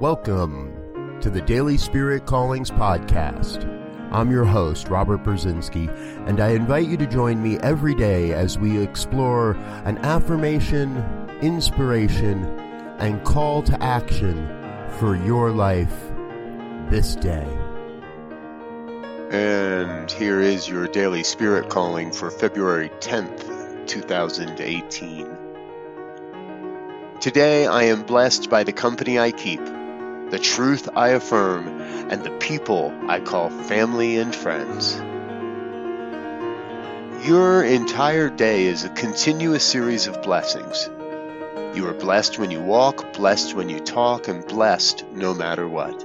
Welcome to the Daily Spirit Callings Podcast. I'm your host, Robert Brzezinski, and I invite you to join me every day as we explore an affirmation, inspiration, and call to action for your life this day. And here is your daily spirit calling for February 10th, 2018. Today I am blessed by the company I keep the truth I affirm, and the people I call family and friends. Your entire day is a continuous series of blessings. You are blessed when you walk, blessed when you talk, and blessed no matter what.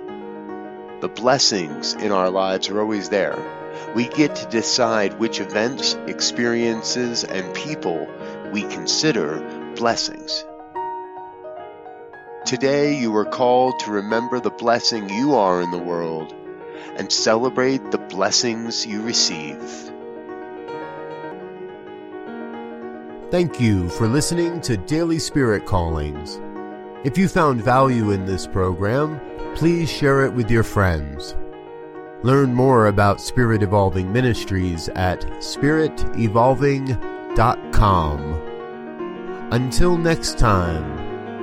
The blessings in our lives are always there. We get to decide which events, experiences, and people we consider blessings. Today you are called to remember the blessing you are in the world and celebrate the blessings you receive. Thank you for listening to Daily Spirit Callings. If you found value in this program, please share it with your friends. Learn more about Spirit Evolving Ministries at spiritevolving.com. Until next time,